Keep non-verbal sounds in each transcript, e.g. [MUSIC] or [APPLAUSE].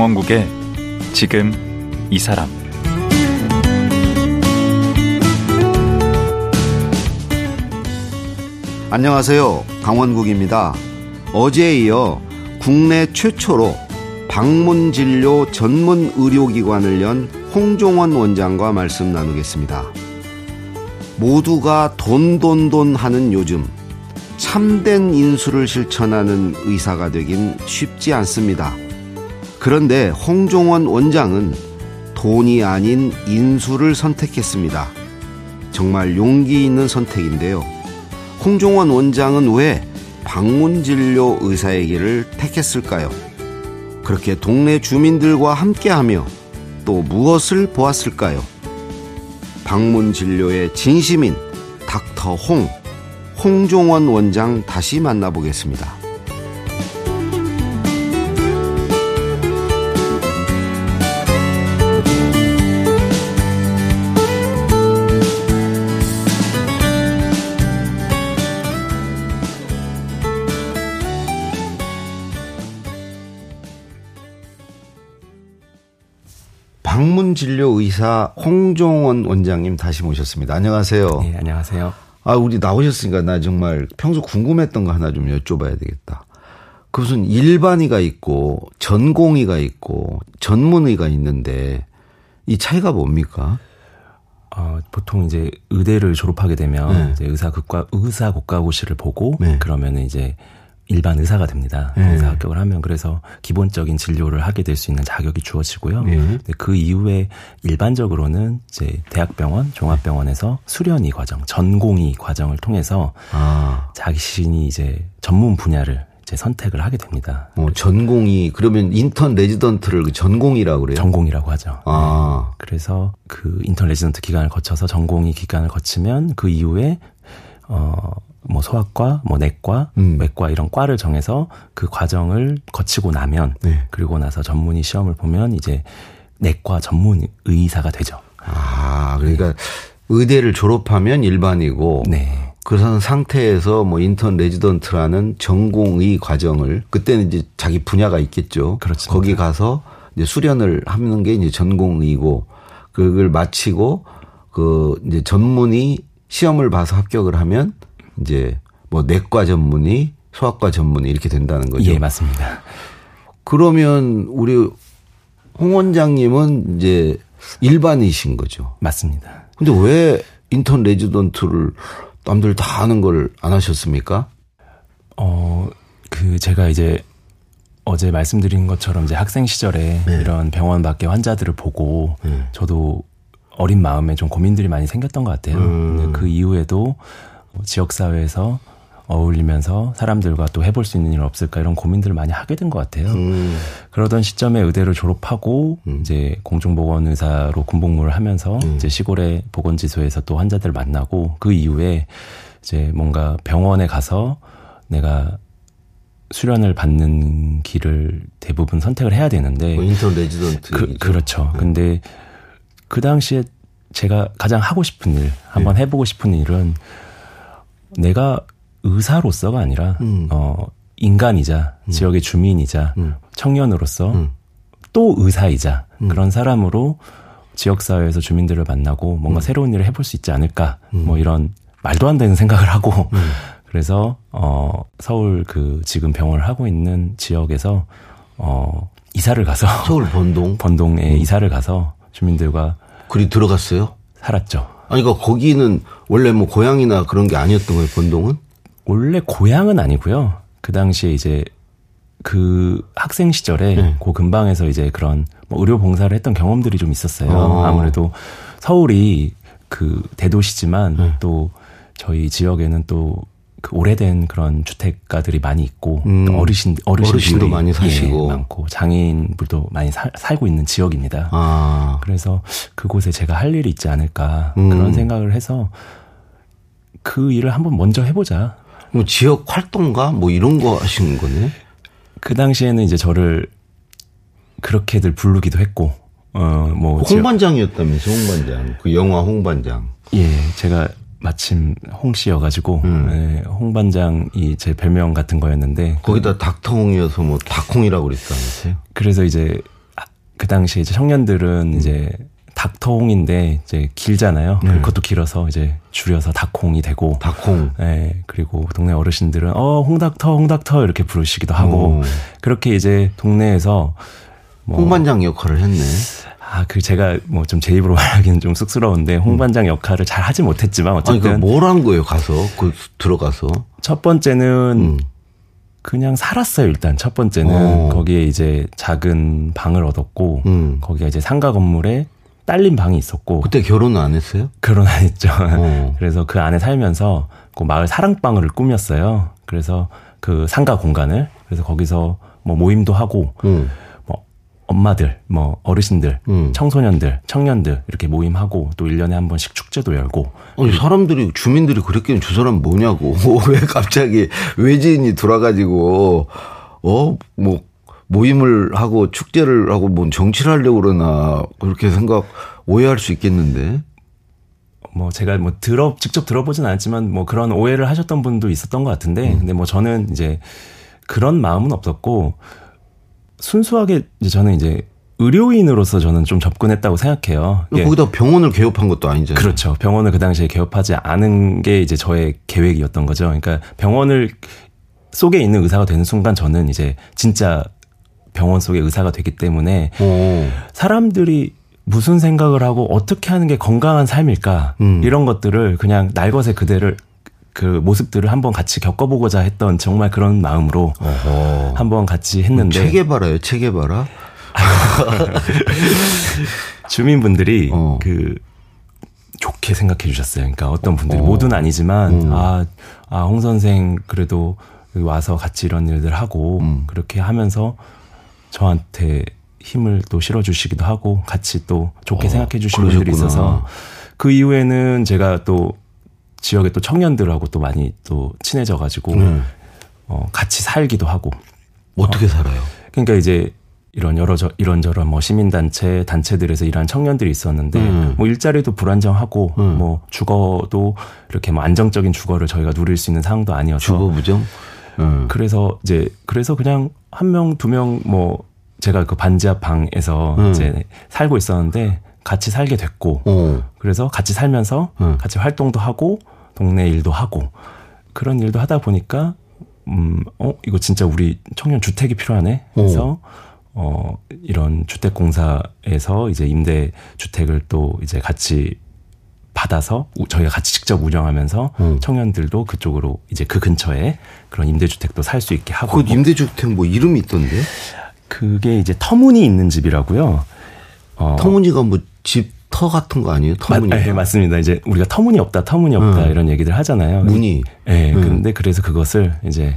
강원국의 지금 이 사람 안녕하세요. 강원국입니다. 어제에 이어 국내 최초로 방문 진료 전문 의료기관을 연 홍종원 원장과 말씀 나누겠습니다. 모두가 돈, 돈, 돈 하는 요즘 참된 인수를 실천하는 의사가 되긴 쉽지 않습니다. 그런데 홍종원 원장은 돈이 아닌 인수를 선택했습니다. 정말 용기 있는 선택인데요. 홍종원 원장은 왜 방문진료 길을 택했을까요? 그렇게 동네 주민들과 함께하며 또 무엇을 보았을까요? 방문진료의 진심인 닥터 홍, 홍종원 원장 다시 만나보겠습니다. 방문진료 의사 홍종원 원장님 다시 모셨습니다. 안녕하세요. 네, 안녕하세요. 아, 우리 나오셨으니까 나 정말 평소 궁금했던 거 하나 좀 여쭤봐야 되겠다. 그 무슨 일반의가 있고 전공의가 있고 전문의가 있는데 이 차이가 뭡니까? 어, 보통 이제 의대를 졸업하게 되면 네. 이제 의사 국가 의사 국가고시를 보고 네. 그러면은 이제 일반 의사가 됩니다. 네. 의사 합격을 하면 그래서 기본적인 진료를 하게 될 수 있는 자격이 주어지고요. 네. 그 이후에 일반적으로는 이제 대학병원, 종합병원에서 수련의 과정, 전공의 과정을 통해서 아. 자신이 이제 전문 분야를 이제 선택을 하게 됩니다. 어, 전공의 그러면 인턴 레지던트를 그 전공의라고 그래요? 전공의라고 하죠. 아. 네. 그래서 그 인턴 레지던트 기간을 거쳐서 전공의 기간을 거치면 그 이후에 어 뭐 소아과, 뭐 내과, 음. 외과 이런 과를 정해서 그 과정을 거치고 나면 네. 그리고 나서 전문의 시험을 보면 이제 내과 전문 의사가 되죠. 아, 그러니까 네. 의대를 졸업하면 일반의고 네. 그런 상태에서 뭐 인턴 레지던트라는 전공의 과정을 그때는 이제 자기 분야가 있겠죠. 그렇죠. 거기 가서 이제 수련을 하는 게 이제 전공의고 그걸 마치고 그 이제 전문의 시험을 봐서 합격을 하면 이제 뭐 내과 전문의, 소아과 전문의 이렇게 된다는 거죠. 예, 맞습니다. 그러면 우리 홍 원장님은 이제 일반이신 거죠. 맞습니다. 근데 왜 인턴 레지던트를 남들 다 하는 걸 안 하셨습니까? 어, 그 제가 이제 어제 말씀드린 것처럼 이제 학생 시절에 네. 이런 병원 밖에 환자들을 보고 네. 저도 어린 마음에 좀 고민들이 많이 생겼던 것 같아요. 음. 그 이후에도 뭐 지역사회에서 어울리면서 사람들과 또 해볼 수 있는 일 없을까 이런 고민들을 많이 하게 된 것 같아요. 음. 그러던 시점에 의대를 졸업하고 음. 이제 공중보건 의사로 군복무를 하면서 음. 이제 시골의 보건지소에서 또 환자들을 만나고 그 이후에 이제 뭔가 병원에 가서 내가 수련을 받는 길을 대부분 선택을 해야 되는데 뭐 인턴 레지던트 그, 그렇죠. 네. 근데 그 당시에 제가 가장 하고 싶은 일, 한번 네. 해보고 싶은 일은 내가 의사로서가 아니라 음. 어 인간이자 음. 지역의 주민이자 음. 청년으로서 음. 또 의사이자 음. 그런 사람으로 지역 사회에서 주민들을 만나고 뭔가 음. 새로운 일을 해볼 수 있지 않을까 뭐 이런 말도 안 되는 생각을 하고 [LAUGHS] 그래서 어 서울 그 지금 병원을 하고 있는 지역에서 어 이사를 가서 서울 번동 번동에 [LAUGHS] 이사를 가서 주민들과 그리 들어갔어요? 살았죠. 아니, 그러니까 거기는 원래 뭐 고향이나 그런 게 아니었던 거예요, 본동은? 원래 고향은 아니고요. 그 당시에 이제 그 학생 시절에 네. 그 근방에서 이제 그런 뭐 의료 봉사를 했던 경험들이 좀 있었어요. 아. 아무래도 서울이 그 대도시지만 네. 또 저희 지역에는 또 그 오래된 그런 주택가들이 많이 있고 음, 어르신 어르신도 많이 사시고 예, 많고 장애인들도 많이 사, 살고 있는 지역입니다. 아. 그래서 그곳에 제가 할 일이 있지 않을까 음. 그런 생각을 해서 그 일을 한번 먼저 해보자. 뭐 지역 활동가 뭐 이런 거 하시는 거네. 그 당시에는 이제 저를 그렇게들 부르기도 했고 어뭐 홍반장이었다면서 홍반장 그 영화 홍반장. 예, 제가 마침 홍 씨여가지고 음. 네, 홍 반장이 제 별명 같은 거였는데 거기다 닥터 홍이어서 뭐 닥홍이라고 그랬다면서요? 그래서 이제 그 당시에 이제 청년들은 음. 이제 닭통인데 이제 길잖아요. 네. 그것도 길어서 이제 줄여서 닭홍이 되고 닭홍. 네. 그리고 동네 어르신들은 어 홍닥터 홍닥터 이렇게 부르시기도 하고 오. 그렇게 이제 동네에서 뭐 홍반장 역할을 했네. 아, 그 제가 뭐 좀 제 입으로 [LAUGHS] 말하기는 좀 쑥스러운데 홍반장 역할을 잘 하지 못했지만 어쨌든 아니, 뭘한 거예요 가서 그 들어가서 첫 번째는 음. 그냥 살았어요 일단 첫 번째는 어. 거기에 이제 작은 방을 얻었고 음. 거기가 이제 상가 건물에 딸린 방이 있었고 그때 결혼은 안 했어요? 결혼 안 했죠. 어. [LAUGHS] 그래서 그 안에 살면서 그 마을 사랑방을 꾸몄어요. 그래서 그 상가 공간을 그래서 거기서 뭐 모임도 하고 음. 뭐 엄마들, 뭐 어르신들, 음. 청소년들, 청년들 이렇게 모임하고 또 1년에 한 번씩 축제도 열고 아니 사람들이 주민들이 그랬기는 저 사람 뭐냐고 [LAUGHS] 왜 갑자기 외지인이 돌아가지고 어뭐 모임을 하고 축제를 하고 뭔 정치를 하려고 그러나 그렇게 생각 오해할 수 있겠는데. 뭐 제가 뭐 들어 직접 들어보진 않았지만 뭐 그런 오해를 하셨던 분도 있었던 것 같은데 음. 근데 뭐 저는 이제 그런 마음은 없었고 순수하게 이제 저는 이제 의료인으로서 저는 좀 접근했다고 생각해요. 예. 거기다 병원을 개업한 것도 아니잖아요. 그렇죠. 병원을 그 당시에 개업하지 않은 게 이제 저의 계획이었던 거죠. 그러니까 병원을 속에 있는 의사가 되는 순간 저는 이제 진짜 병원 속의 의사가 되기 때문에 오. 사람들이 무슨 생각을 하고 어떻게 하는 게 건강한 삶일까 음. 이런 것들을 그냥 날것의 그대를 그 모습들을 한번 같이 겪어보고자 했던 정말 그런 마음으로 어허. 한번 같이 했는데 체계바라요 체계바라 [LAUGHS] 주민분들이 어. 그 좋게 생각해 주셨어요. 그러니까 어떤 분들이 어. 모두는 아니지만 음. 아, 아, 홍 선생 그래도 와서 같이 이런 일들 하고 음. 그렇게 하면서 저한테 힘을 또 실어 주시기도 하고 같이 또 좋게 어, 생각해 주시는 분들이 있어서 그 이후에는 제가 또 지역의 또 청년들하고 또 많이 또 친해져가지고 음. 어, 같이 살기도 하고 어떻게 어, 살아요? 그러니까 이제 이런 여러 저 이런저런 뭐 시민단체 단체들에서 일하는 청년들이 있었는데 음. 뭐 일자리도 불안정하고 음. 뭐 주거도 이렇게 뭐 안정적인 주거를 저희가 누릴 수 있는 상황도 아니어서 주거 부정 음. 그래서 이제 그래서 그냥 한 명 두 명 뭐 제가 그 반지 앞 방에서 음. 이제 살고 있었는데 같이 살게 됐고 어. 그래서 같이 살면서 음. 같이 활동도 하고 동네 일도 하고 그런 일도 하다 보니까 음 어 이거 진짜 우리 청년 주택이 필요하네. 그래서 어, 어 이런 주택 공사에서 이제 임대 주택을 또 이제 같이 받아서 저희가 같이 직접 운영하면서 음. 청년들도 그쪽으로 이제 그 근처에 그런 임대주택도 살 수 있게 하고. 그 임대주택 뭐 이름이 있던데? 그게 이제 터무니 있는 집이라고요. 어. 터무니가 뭐 집 터 같은 거 아니에요? 터무니. 네, 맞습니다. 이제 우리가 터무니 없다, 터무니 없다 음. 이런 얘기들 하잖아요. 무늬. 네, 음. 근데 그래서 그것을 이제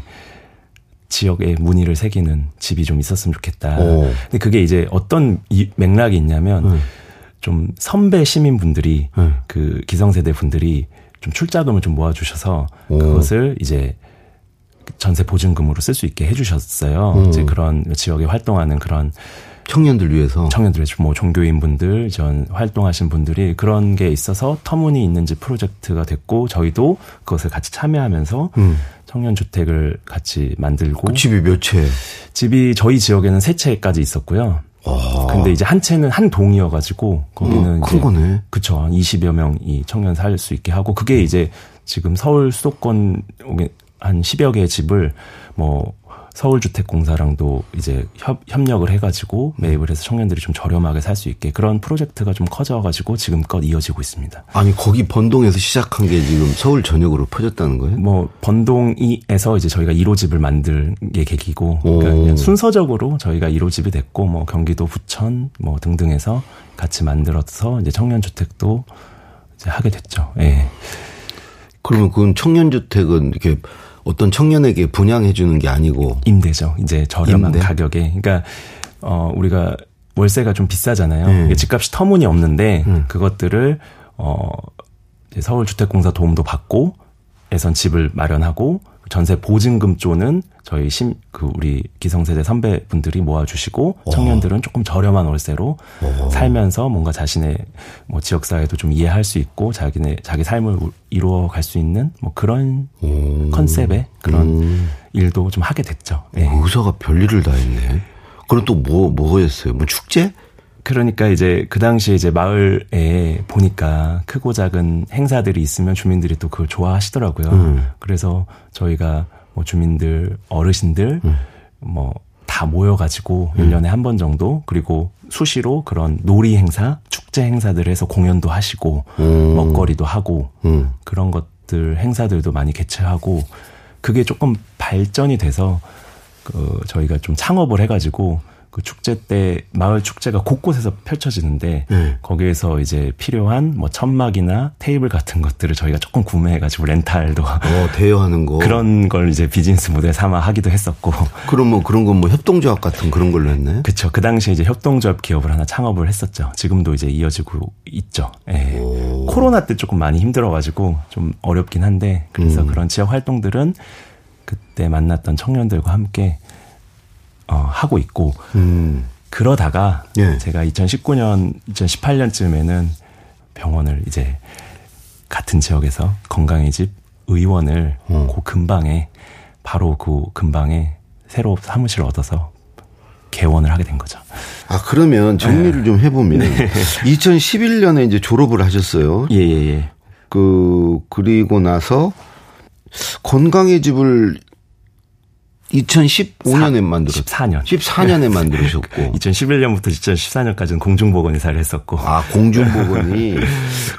지역에 무늬를 새기는 집이 좀 있었으면 좋겠다. 오. 근데 그게 이제 어떤 이 맥락이 있냐면 음. 좀 선배 시민분들이 음. 그 기성세대 분들이 좀 출자금을 좀 모아주셔서 오. 그것을 이제 전세 보증금으로 쓸 수 있게 해주셨어요. 음. 이제 그런 지역에 활동하는 그런 청년들 위해서 청년들 뭐 종교인 분들 전 활동하신 분들이 그런 게 있어서 터무니 있는 집 프로젝트가 됐고 저희도 그것을 같이 참여하면서 음. 청년 주택을 같이 만들고 그 집이 몇 채? 집이 저희 지역에는 세 채까지 있었고요. 와. 근데 이제 한 채는 한 동이어가지고 거기는 어, 큰 거네. 그쵸 한 20여 명이 청년 살 수 있게 하고 그게 이제 지금 서울 수도권 한 10여 개의 집을 뭐 서울주택공사랑도 이제 협, 협력을 해가지고 매입을 해서 청년들이 좀 저렴하게 살 수 있게 그런 프로젝트가 좀 커져가지고 지금껏 이어지고 있습니다. 아니 거기 번동에서 시작한 게 지금 서울 전역으로 퍼졌다는 거예요? 뭐 번동에서 이제 저희가 1호 집을 만든 게 계기고 그러니까 순서적으로 저희가 1호 집이 됐고 뭐 경기도 부천 뭐 등등해서 같이 만들어서 이제 청년주택도 이제 하게 됐죠. 예. 네. 그러면 그건 청년주택은 이렇게 어떤 청년에게 분양해 주는 게 아니고 임대죠. 이제 저렴한 임대? 가격에. 그러니까 어 우리가 월세가 좀 비싸잖아요. 음. 집값이 터무니 없는데 음. 그것들을 어 서울주택공사 도움도 받고 예선 집을 마련하고 전세 보증금 쪽은 저희 심, 그 우리 기성세대 선배분들이 모아주시고 오. 청년들은 조금 저렴한 월세로 오. 살면서 뭔가 자신의 뭐 지역사회도 좀 이해할 수 있고 자기네, 자기 삶을 이루어 갈 수 있는 뭐 그런 오. 컨셉의 그런 음. 일도 좀 하게 됐죠. 네. 의사가 별일을 다 했네. 그럼 또 뭐, 뭐였어요? 뭐 축제? 그러니까 이제 그 당시에 이제 마을에 보니까 크고 작은 행사들이 있으면 주민들이 또 그걸 좋아하시더라고요. 음. 그래서 저희가 뭐 주민들, 어르신들, 음. 뭐다 모여가지고 음. 1년에 한 번 정도, 그리고 수시로 그런 놀이 행사, 축제 행사들 해서 공연도 하시고, 음. 먹거리도 하고, 음. 그런 것들, 행사들도 많이 개최하고, 그게 조금 발전이 돼서, 그, 저희가 좀 창업을 해가지고, 그 축제 때 마을 축제가 곳곳에서 펼쳐지는데 네. 거기에서 이제 필요한 뭐 천막이나 테이블 같은 것들을 저희가 조금 구매해가지고 렌탈도 어, 대여하는 거 그런 걸 이제 비즈니스 모델 삼아 하기도 했었고 그럼 뭐 그런 건 뭐 협동조합 같은 그런 걸로 했네. 그렇죠. 그 당시에 이제 협동조합 기업을 하나 창업을 했었죠. 지금도 이제 이어지고 있죠. 예. 코로나 때 조금 많이 힘들어가지고 좀 어렵긴 한데 그래서 음. 그런 지역 활동들은 그때 만났던 청년들과 함께 어, 하고 있고 음. 그러다가 예. 제가 2019년, 2018년쯤에는 병원을 이제 같은 지역에서 건강의 집 의원을 어. 그 근방에 바로 그 근방에 새로 사무실을 얻어서 개원을 하게 된 거죠. 아 그러면 정리를 네. 좀 해보면 [LAUGHS] 네. 2011년에 이제 졸업을 하셨어요. 예예예. 예, 예. 그 그리고 나서 건강의 집을 2015년에 만들었 14년. 14년에 만들으셨고. [LAUGHS] 2011년부터 2014년까지는 공중보건의사를 했었고. 아 공중보건이.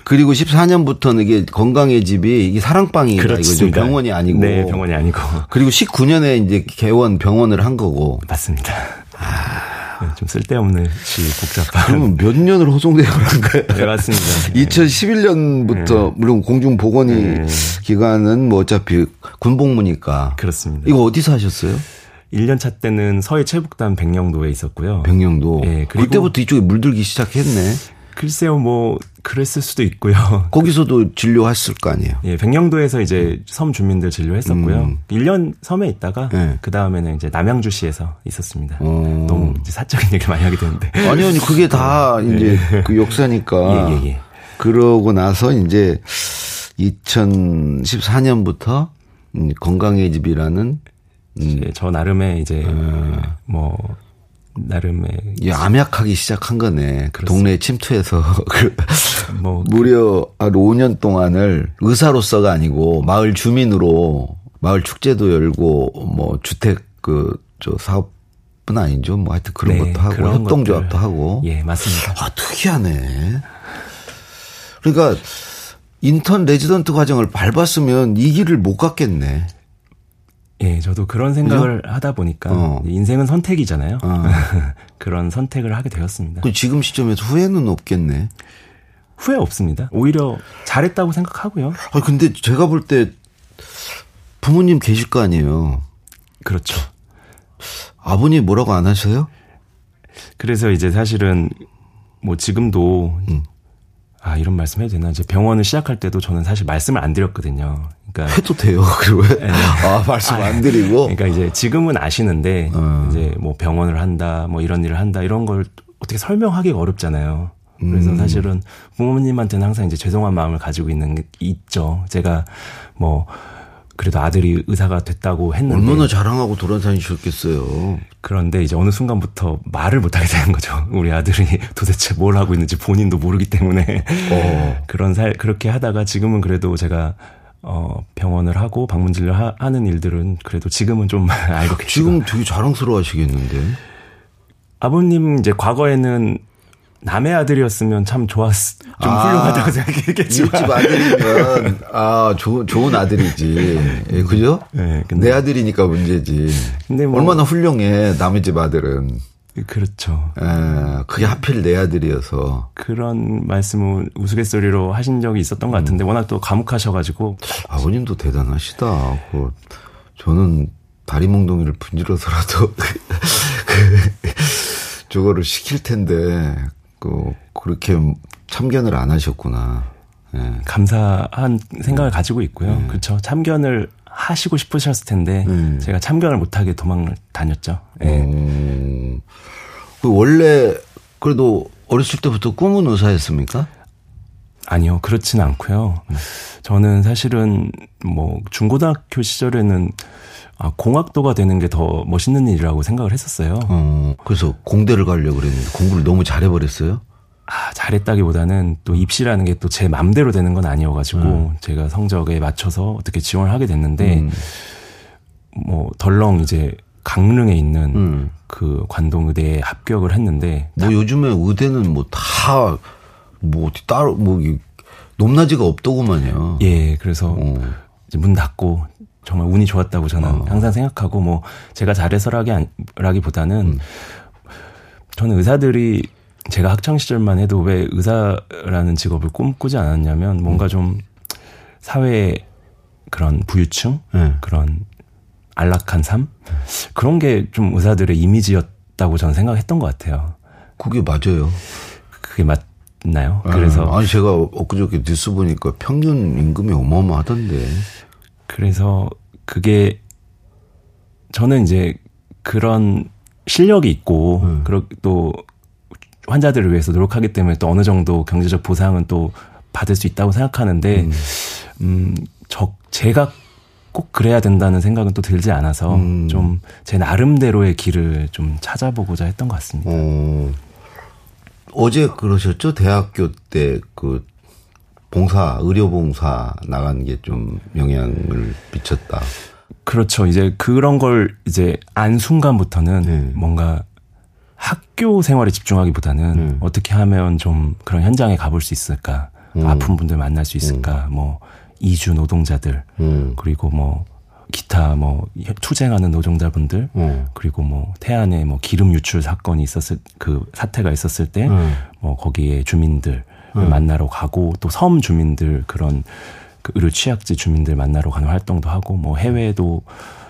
그리고 14년부터는 이게 건강의 집이 이게 사랑방이다. 이거 병원이 아니고. 네 병원이 아니고. 그리고 19년에 이제 개원 병원을 한 거고. 맞습니다. 아. 네, 좀 쓸데없는 시 복잡한. 그러면 몇 년을 한 거예요? 네, 맞습니다. [LAUGHS] 2011년부터 네. 물론 공중보건이 네. 기간은 뭐 어차피 군복무니까. 그렇습니다. 이거 어디서 하셨어요? 1년 차 때는 서해 체북단 백령도에 있었고요. 백령도. 예, 그리고 그때부터 이쪽에 물들기 시작했네. 글쎄요, 뭐 그랬을 수도 있고요. [LAUGHS] 거기서도 진료했을 거 아니에요. 예, 백령도에서 이제 섬 주민들 진료했었고요. 음. 1년 섬에 있다가 네. 그 다음에는 이제 남양주시에서 있었습니다. 오. 어. 너무 사적인 얘기를 많이 하게 되는데. [LAUGHS] 아니 아니 그게 다 네. 이제 예. 그 역사니까. [LAUGHS] 예, 예, 예. 그러고 나서 이제 2014년부터 건강의 집이라는 음. 저 나름의 이제 음. 뭐 나름의 예, 암약하기 시작한 거네. 그렇습니다. 동네 침투해서 [LAUGHS] 그뭐 무려 한 5년 동안을 의사로서가 아니고 마을 주민으로 마을 축제도 열고 뭐 주택 그 저 사업은 아니죠. 뭐 하여튼 그런 네, 것도 하고 그런 협동조합도 것들. 하고. 예, 맞습니다. 아, 특이하네. 그러니까 인턴 레지던트 과정을 밟았으면 이 길을 못 갔겠네. 예, 저도 그런 생각을 그죠? 하다 보니까 어. 인생은 선택이잖아요. 어. [LAUGHS] 그런 선택을 하게 되었습니다. 그 지금 시점에서 후회는 없겠네. 후회 없습니다. 오히려 잘했다고 생각하고요. 아 근데 제가 볼 때 부모님 계실 거 아니에요. 그렇죠. 아버님 뭐라고 안 하셔요? 그래서 이제 사실은 뭐 지금도 음. 아 이런 말씀 해도 되나 이제 병원을 시작할 때도 저는 사실 말씀을 안 드렸거든요. 그러니까 해도 돼요. [LAUGHS] 그리고 네. 아 말씀 안 드리고. 그러니까 이제 지금은 아시는데 어. 이제 뭐 병원을 한다, 뭐 이런 일을 한다 이런 걸 어떻게 설명하기가 어렵잖아요. 그래서 음. 사실은 부모님한테는 항상 이제 죄송한 마음을 가지고 있는 게 있죠. 제가 뭐 그래도 아들이 의사가 됐다고 했는데 얼마나 자랑하고 돌아다니셨겠어요. 그런데 이제 어느 순간부터 말을 못 하게 되는 거죠. [LAUGHS] 우리 아들이 도대체 뭘 하고 있는지 본인도 모르기 때문에 어. [LAUGHS] 그런 살 그렇게 하다가 지금은 그래도 제가 어, 병원을 하고 방문 진료 하는 일들은 그래도 지금은 좀 [LAUGHS] 알고 계시고. 지금 되게 자랑스러워 하시겠는데? 아버님 이제 과거에는 남의 아들이었으면 참 좋았, 좀 아, 훌륭하다고 생각했겠지만. 이웃집 아들이면, 아, 좋은, 좋은 아들이지. 예, 그죠? 네, 근데, 내 아들이니까 문제지. 근데 뭐. 얼마나 훌륭해, 남의 집 아들은. 그렇죠. 예, 그게 하필 내 아들이어서. 그런 말씀을 우스갯소리로 하신 적이 있었던 것 같은데, 음. 워낙 또 감옥하셔가지고. 아버님도 대단하시다. 그, 저는 다리 몽둥이를 분질러서라도, [LAUGHS] 그, 저거를 시킬 텐데, 그, 그렇게 참견을 안 하셨구나. 예. 감사한 생각을 네. 가지고 있고요. 네. 그렇죠. 참견을 하시고 싶으셨을 텐데 음. 제가 참견을 못하게 도망을 다녔죠. 예. 음. 그 원래 그래도 어렸을 때부터 꿈은 의사였습니까? 아니요, 그렇지는 않고요. 음. 저는 사실은 뭐 중고등학교 시절에는 아, 공학도가 되는 게 더 멋있는 일이라고 생각을 했었어요. 어, 그래서 공대를 가려고 그랬는데 공부를 너무 잘해버렸어요? 아, 잘했다기보다는 또 입시라는 게 또 제 맘대로 되는 건 아니어가지고 음. 제가 성적에 맞춰서 어떻게 지원을 하게 됐는데 음. 뭐 덜렁 이제 강릉에 있는 음. 그 관동의대에 합격을 했는데 뭐 요즘에 의대는 뭐 다 뭐 따로 뭐 높낮이가 없더구만요. 예, 그래서 어. 이제 문 닫고 정말 운이 좋았다고 저는 어. 항상 생각하고 뭐 제가 잘해서라기보다는 음. 저는 의사들이 제가 학창 시절만 해도 왜 의사라는 직업을 꿈꾸지 않았냐면 뭔가 음. 좀 사회의 그런 부유층 네. 그런 안락한 삶 그런 게 좀 의사들의 이미지였다고 저는 생각했던 것 같아요. 그게 맞아요. 그게 맞 나요? 네. 그래서 아니 제가 엊그저께 뉴스 보니까 평균 임금이 어마어마하던데. 그래서 그게 저는 이제 그런 실력이 있고 음. 그리고 또 환자들을 위해서 노력하기 때문에 또 어느 정도 경제적 보상은 또 받을 수 있다고 생각하는데 음, 음 저, 제가 꼭 그래야 된다는 생각은 또 들지 않아서 음. 좀제 나름대로의 길을 좀 찾아보고자 했던 것 같습니다. 어, 어제 그러셨죠? 대학교 때 그 봉사, 의료봉사 나간 게 좀 영향을 미쳤다. 그렇죠. 이제 그런 걸 이제 안 순간부터는 네. 뭔가 학교 생활에 집중하기보다는 음. 어떻게 하면 좀 그런 현장에 가볼 수 있을까? 음. 아픈 분들 만날 수 있을까? 음. 뭐 이주 노동자들 음. 그리고 뭐 기타 뭐 투쟁하는 노동자분들 음. 그리고 뭐 태안에 뭐 기름 유출 사건이 있었을 그 사태가 있었을 때뭐 음. 거기에 주민들 만나러 가고 또 섬 주민들 그런 그 의료 취약지 주민들 만나러 가는 활동도 하고 뭐 해외에도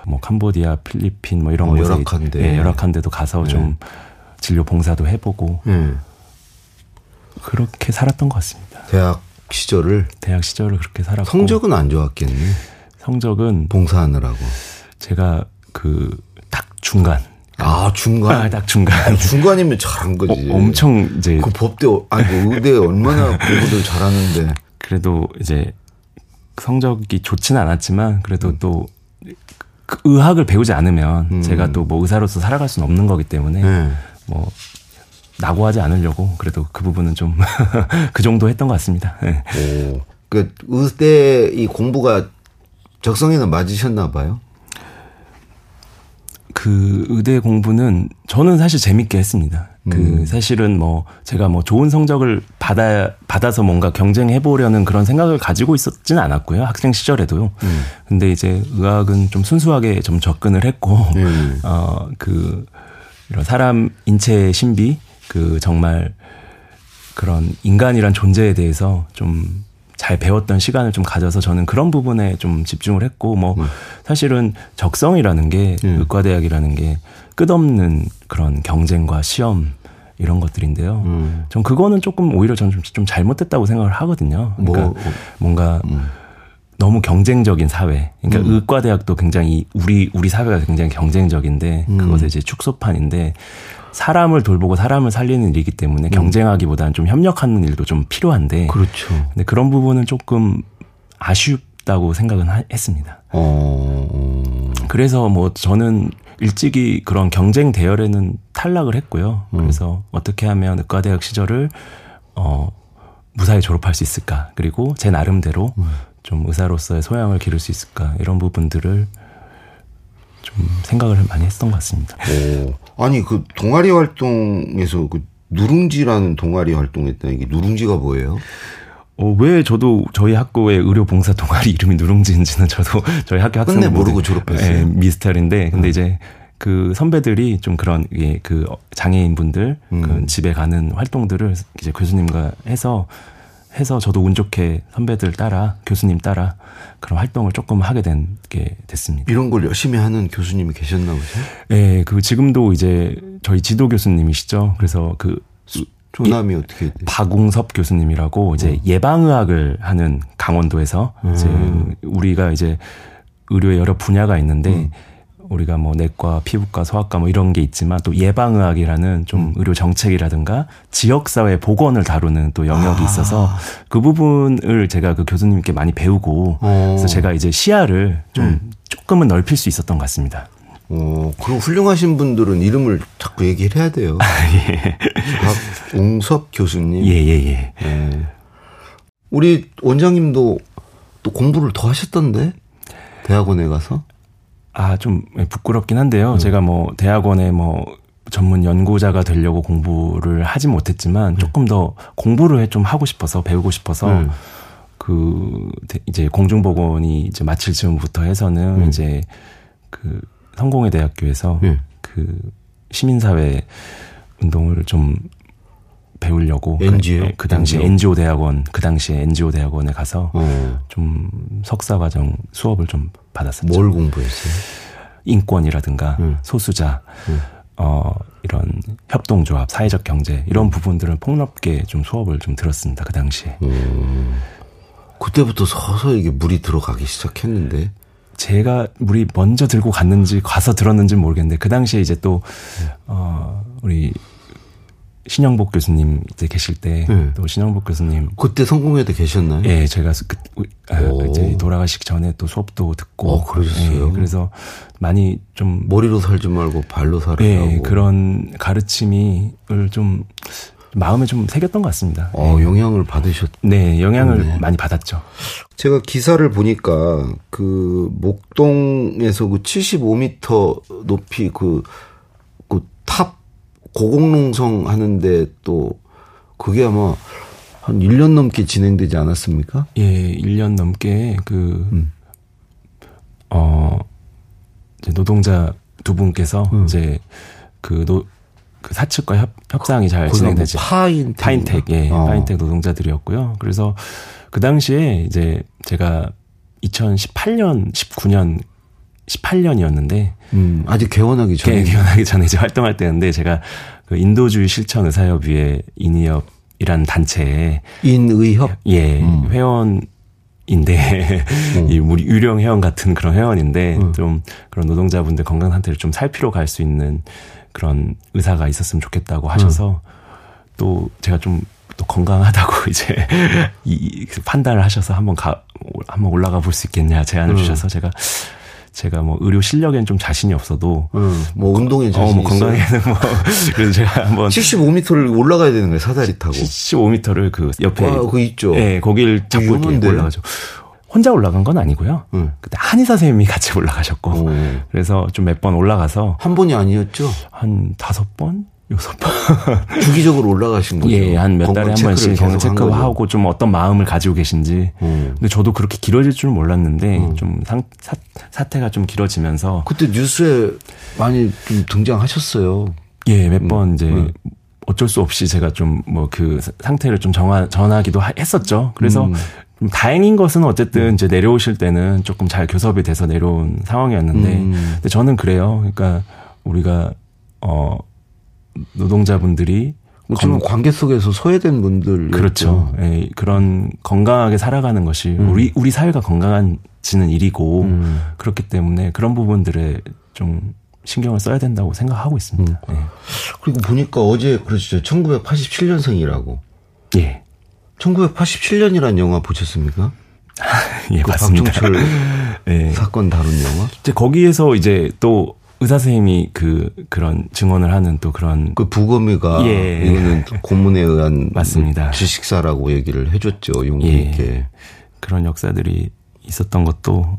뭐 캄보디아, 필리핀 뭐 이런 어, 곳에 열악한데 예, 열악한 데도 가서 네. 좀 진료 봉사도 해보고 음. 그렇게 살았던 것 같습니다. 대학 시절을 대학 시절을 그렇게 살았고 성적은 안 좋았겠네. 성적은 봉사하느라고 제가 그 딱 중간. 아 중간. 아, 딱 중간. 중간이면 잘한 거지. 어, 엄청 이제 그 법대 아니 그 의대 얼마나 공부들 잘하는데. 그래도 이제 성적이 좋지는 않았지만 그래도 음. 또 그 의학을 배우지 않으면 음. 제가 또 뭐 의사로서 살아갈 수는 없는 거기 때문에 네. 뭐 낙오하지 않으려고 그래도 그 부분은 좀 [LAUGHS] 그 정도 했던 것 같습니다. 네. 오, 그 의대 이 공부가 적성에는 맞으셨나 봐요. 그 의대 공부는 저는 사실 재밌게 했습니다. 그 음. 사실은 뭐 제가 뭐 좋은 성적을 받아 받아서 뭔가 경쟁해 보려는 그런 생각을 가지고 있었지는 않았고요. 학생 시절에도요. 음. 근데 이제 의학은 좀 순수하게 좀 접근을 했고 음. [LAUGHS] 어그 이런 사람 인체의 신비, 그 정말 그런 인간이란 존재에 대해서 좀 잘 배웠던 시간을 좀 가져서 저는 그런 부분에 좀 집중을 했고 뭐 음. 사실은 적성이라는 게 음. 의과대학이라는 게 끝없는 그런 경쟁과 시험 이런 것들인데요. 음. 전 그거는 조금 오히려 저는 좀, 좀 잘못됐다고 생각을 하거든요. 그러니까 뭐, 뭐. 뭔가 음. 너무 경쟁적인 사회. 그러니까 음. 의과대학도 굉장히 우리 우리 사회가 굉장히 경쟁적인데 음. 그것의 이제 축소판인데 사람을 돌보고 사람을 살리는 일이기 때문에 음. 경쟁하기보다는 좀 협력하는 일도 좀 필요한데. 그렇죠. 근데 그런 부분은 조금 아쉽다고 생각은 하, 했습니다. 어, 어. 그래서 뭐 저는 일찍이 그런 경쟁 대열에는 탈락을 했고요. 음. 그래서 어떻게 하면 의과대학 시절을 어 무사히 졸업할 수 있을까? 그리고 제 나름대로 음. 좀 의사로서의 소양을 기를 수 있을까 이런 부분들을 좀 생각을 많이 했던 것 같습니다. 오. 아니 그 동아리 활동에서 그 누룽지라는 동아리 활동했다 이게 누룽지가 뭐예요? 어, 왜 저도 저희 학교의 의료 봉사 동아리 [LAUGHS] 이름이 누룽지인지는 저도 [LAUGHS] 저희 학교 학생들 모르고 졸업했어요. 예, 미스터리인데 근데 음. 이제 그 선배들이 좀 그런 예, 그 장애인 분들 음. 그 집에 가는 활동들을 이제 교수님과 해서 해서 저도 운 좋게 선배들 따라 교수님 따라 그런 활동을 조금 하게 된 게 됐습니다. 이런 걸 열심히 하는 교수님이 계셨나 보세요? 네, 그 지금도 이제 저희 지도 교수님이시죠. 그래서 그 조남이 어떻게 박웅섭 교수님이라고 이제 음. 예방의학을 하는 강원도에서 음. 이제 우리가 이제 의료의 여러 분야가 있는데 음. 우리가 뭐 내과, 피부과, 소아과 뭐 이런 게 있지만 또 예방의학이라는 좀 음. 의료 정책이라든가 지역사회 보건을 다루는 또 영역이 아. 있어서 그 부분을 제가 그 교수님께 많이 배우고 어. 그래서 제가 이제 시야를 좀 음. 조금은 넓힐 수 있었던 것 같습니다. 어, 그리고 훌륭하신 분들은 이름을 자꾸 얘기를 해야 돼요. [LAUGHS] 아, 예. 박웅섭 교수님. 예, 예, 예. 예. 우리 원장님도 또 공부를 더 하셨던데? 대학원에 가서? 아, 좀 부끄럽긴 한데요. 음. 제가 뭐 대학원에 뭐 전문 연구자가 되려고 공부를 하진 못했지만 음. 조금 더 공부를 좀 하고 싶어서 배우고 싶어서 음. 그 이제 공중보건이 이제 마칠 즈음부터 해서는 음. 이제 그 성공회 대학교에서 음. 그 시민사회 운동을 좀 배우려고 NGO? 그, 그 당시 NGO? NGO 대학원 그 당시에 NGO 대학원에 가서 어. 좀 석사 과정 수업을 좀 받았었죠. 뭘 공부했어요? 인권이라든가 음. 소수자 음. 어 이런 협동조합, 사회적 경제 이런 부분들은 폭넓게 좀 수업을 좀 들었습니다. 그 당시에. 음. 그때부터 서서히 이게 물이 들어가기 시작했는데. 제가 물이 먼저 들고 갔는지 가서 들었는지 모르겠는데 그 당시에 이제 또 어, 우리 신영복 교수님 이제 계실 때또 네. 신영복 교수님 그때 성공회도 계셨나요? 예, 제가 그 아, 이제 돌아가시기 전에 또 수업도 듣고 어, 그러셨어요. 예, 그래서 많이 좀 머리로 살지 말고 발로 살으라고 예, 그런 가르침이를 좀 마음에 좀 새겼던 것 같습니다. 어, 예. 영향을 받으셨 네, 영향을 네. 많이 받았죠. 제가 기사를 보니까 그 목동에서 그 75m 높이 그그탑 고공농성 하는데 또 그게 아마 한 1년 넘게 진행되지 않았습니까? 예, 1년 넘게 그, 음. 어, 이제 노동자 두 분께서 음. 이제 그 노, 그 사측과 협, 협상이 잘 진행되지. 뭐 파인텍. 파인텍, 예. 어. 파인텍 노동자들이었고요. 그래서 그 당시에 이제 제가 2018년, 19년 18년이었는데 음, 아직 개원하기 전에 개, 개원하기 전에 이제 활동할 때였는데 제가 그 인도주의 실천 의사협의회 인의협이라는 단체에 인의협 예 음. 회원 인데 음. [LAUGHS] 이 우리 유령 회원 같은 그런 회원인데 음. 좀 그런 노동자분들 건강 상태를 좀 살피러 갈 수 있는 그런 의사가 있었으면 좋겠다고 하셔서 음. 또 제가 좀 또 건강하다고 [LAUGHS] 이제 이 판단을 하셔서 한번 가 한번 올라가 볼 수 있겠냐 제안을 음. 주셔서 제가 제가 뭐 의료 실력엔 좀 자신이 없어도 음, 뭐 운동에 자신 어, 뭐 건강에는 뭐 [LAUGHS] 그래서 제가 한번 75m를 올라가야 되는 거예요 사다리 타고 75m를 그 옆에 아, 그 있죠. 네, 거길 잡고 이렇게 올라가죠. 혼자 올라간 건 아니고요. 음. 그때 한의사 선생님이 같이 올라가셨고 오. 그래서 좀 몇 번 올라가서 한 번이 아니었죠? 한 다섯 번 여섯 번 [LAUGHS] 주기적으로 올라가신 거죠. 예, 한 몇 달에 한 번씩 건강 체크하고 좀 어떤 마음을 가지고 계신지. 음. 근데 저도 그렇게 길어질 줄 몰랐는데 음. 좀 상, 사, 사태가 좀 길어지면서 그때 뉴스에 많이 좀 등장하셨어요. 예, 몇번 음. 이제 음. 어쩔 수 없이 제가 좀 뭐 그 상태를 좀 정하, 전하기도 했었죠. 그래서 음. 좀 다행인 것은 어쨌든 음. 이제 내려오실 때는 조금 잘 교섭이 돼서 내려온 상황이었는데, 근데 저는 그래요. 그러니까 우리가 어 노동자분들이 뭐 지금 관계 속에서 소외된 분들 그렇죠. 예, 그런 건강하게 살아가는 것이 음. 우리 우리 사회가 건강한지는 일이고 음. 그렇기 때문에 그런 부분들에 좀 신경을 써야 된다고 생각하고 있습니다. 음. 예. 그리고 보니까 어제 그러시죠. 1987년생이라고. 예. 1987년이라는 영화 보셨습니까? [LAUGHS] 예, 그 봤습니다. 박종철 [LAUGHS] 예. 사건 다룬 영화. 이제 거기에서 이제 또 의사 선생님이 그 그런 증언을 하는 또 그런 그 부검이가 예. 이거는 고문에 의한 [LAUGHS] 맞습니다. 지식사라고 얘기를 해줬죠 용기 예. 있게 그런 역사들이 있었던 것도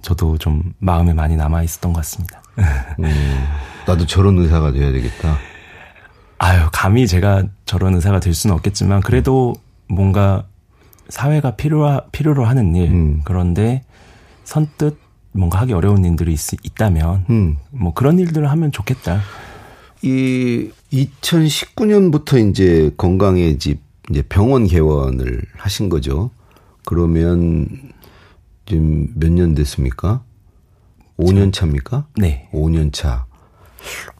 저도 좀 마음에 많이 남아 있었던 것 같습니다. [LAUGHS] 음, 나도 저런 의사가 돼야 되겠다. 아유 감히 제가 저런 의사가 될 수는 없겠지만 그래도 뭔가 사회가 필요 필요로 하는 일 음. 그런데 선뜻 뭔가 하기 어려운 일들이 있, 다면 음. 뭐 그런 일들을 하면 좋겠다. 이 2019년부터 이제 건강의 집 이제 병원 개원을 하신 거죠. 그러면 지금 몇 년 됐습니까? 5년 차입니까? 네. 5년 차.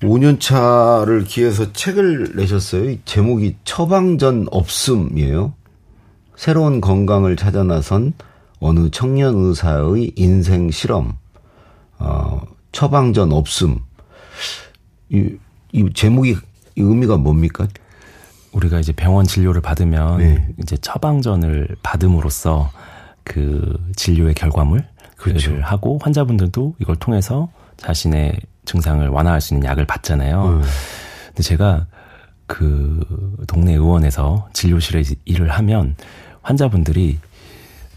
5년 차를 기해서 책을 내셨어요. 제목이 처방전 없음이에요. 새로운 건강을 찾아 나선 어느 청년 의사의 인생 실험. 어, 처방전 없음. 이, 이 제목이 이 의미가 뭡니까? 우리가 이제 병원 진료를 받으면 네. 이제 처방전을 받음으로써 그 진료의 결과물을 그렇죠. 하고 환자분들도 이걸 통해서 자신의 증상을 완화할 수 있는 약을 받잖아요. 음. 근데 제가 그 동네 의원에서 진료실에 일을 하면 환자분들이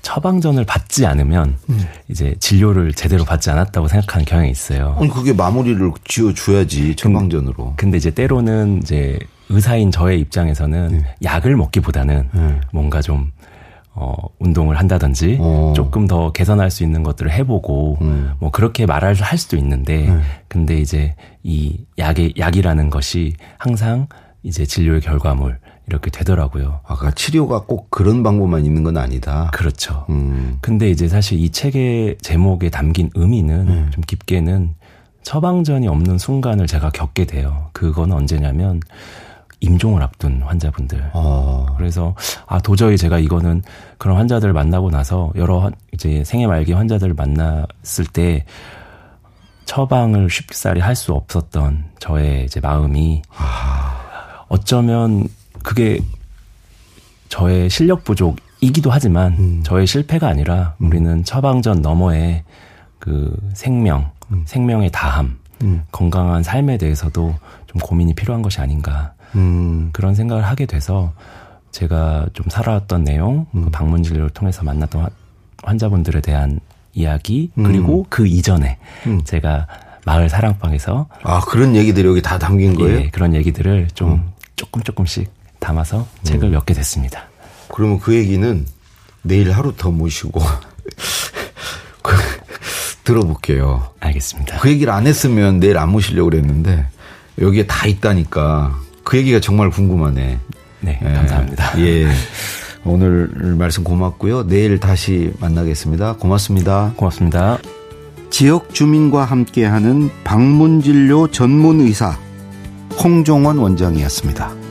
처방전을 받지 않으면 음. 이제 진료를 제대로 받지 않았다고 생각하는 경향이 있어요. 아니 그게 마무리를 지어 줘야지 처방전으로. 근데 이제 때로는 이제 의사인 저의 입장에서는 네. 약을 먹기보다는 네. 뭔가 좀 어, 운동을 한다든지 어. 조금 더 개선할 수 있는 것들을 해보고 음. 뭐 그렇게 말할 할 수도 있는데 네. 근데 이제 이 약의 약이라는 것이 항상 이제 진료의 결과물 이렇게 되더라고요. 아까 치료가 꼭 그런 방법만 있는 건 아니다. 그렇죠. 음. 근데 이제 사실 이 책의 제목에 담긴 의미는 음. 좀 깊게는 처방전이 없는 순간을 제가 겪게 돼요. 그건 언제냐면 임종을 앞둔 환자분들. 어. 그래서 아 도저히 제가 이거는 그런 환자들을 만나고 나서 여러 이제 생애 말기 환자들을 만났을 때 처방을 쉽사리 할 수 없었던 저의 이제 마음이 아. 어쩌면 그게 저의 실력 부족이기도 하지만 음. 저의 실패가 아니라 음. 우리는 처방전 너머의 그 생명, 음. 생명의 다함, 음. 건강한 삶에 대해서도 좀 고민이 필요한 것이 아닌가 음. 그런 생각을 하게 돼서 제가 좀 살아왔던 내용, 그 음. 방문 진료를 통해서 만났던 환자분들에 대한 이야기 그리고 그 이전에 제가 마을 사랑방에서 아 그런 얘기들이 여기 다 담긴 거예요? 예, 그런 얘기들을 좀 조금 조금씩 담아서 책을 엮게 됐습니다. 그러면 그 얘기는 내일 하루 더 모시고 [LAUGHS] 들어볼게요. 알겠습니다. 그 얘기를 안 했으면 내일 안 모시려고 그랬는데 여기에 다 있다니까 그 얘기가 정말 궁금하네. 네, 예, 감사합니다. 예. [LAUGHS] 오늘 말씀 고맙고요. 내일 다시 만나겠습니다. 고맙습니다. 고맙습니다. 지역 주민과 함께하는 방문진료 전문 의사 홍종원 원장이었습니다.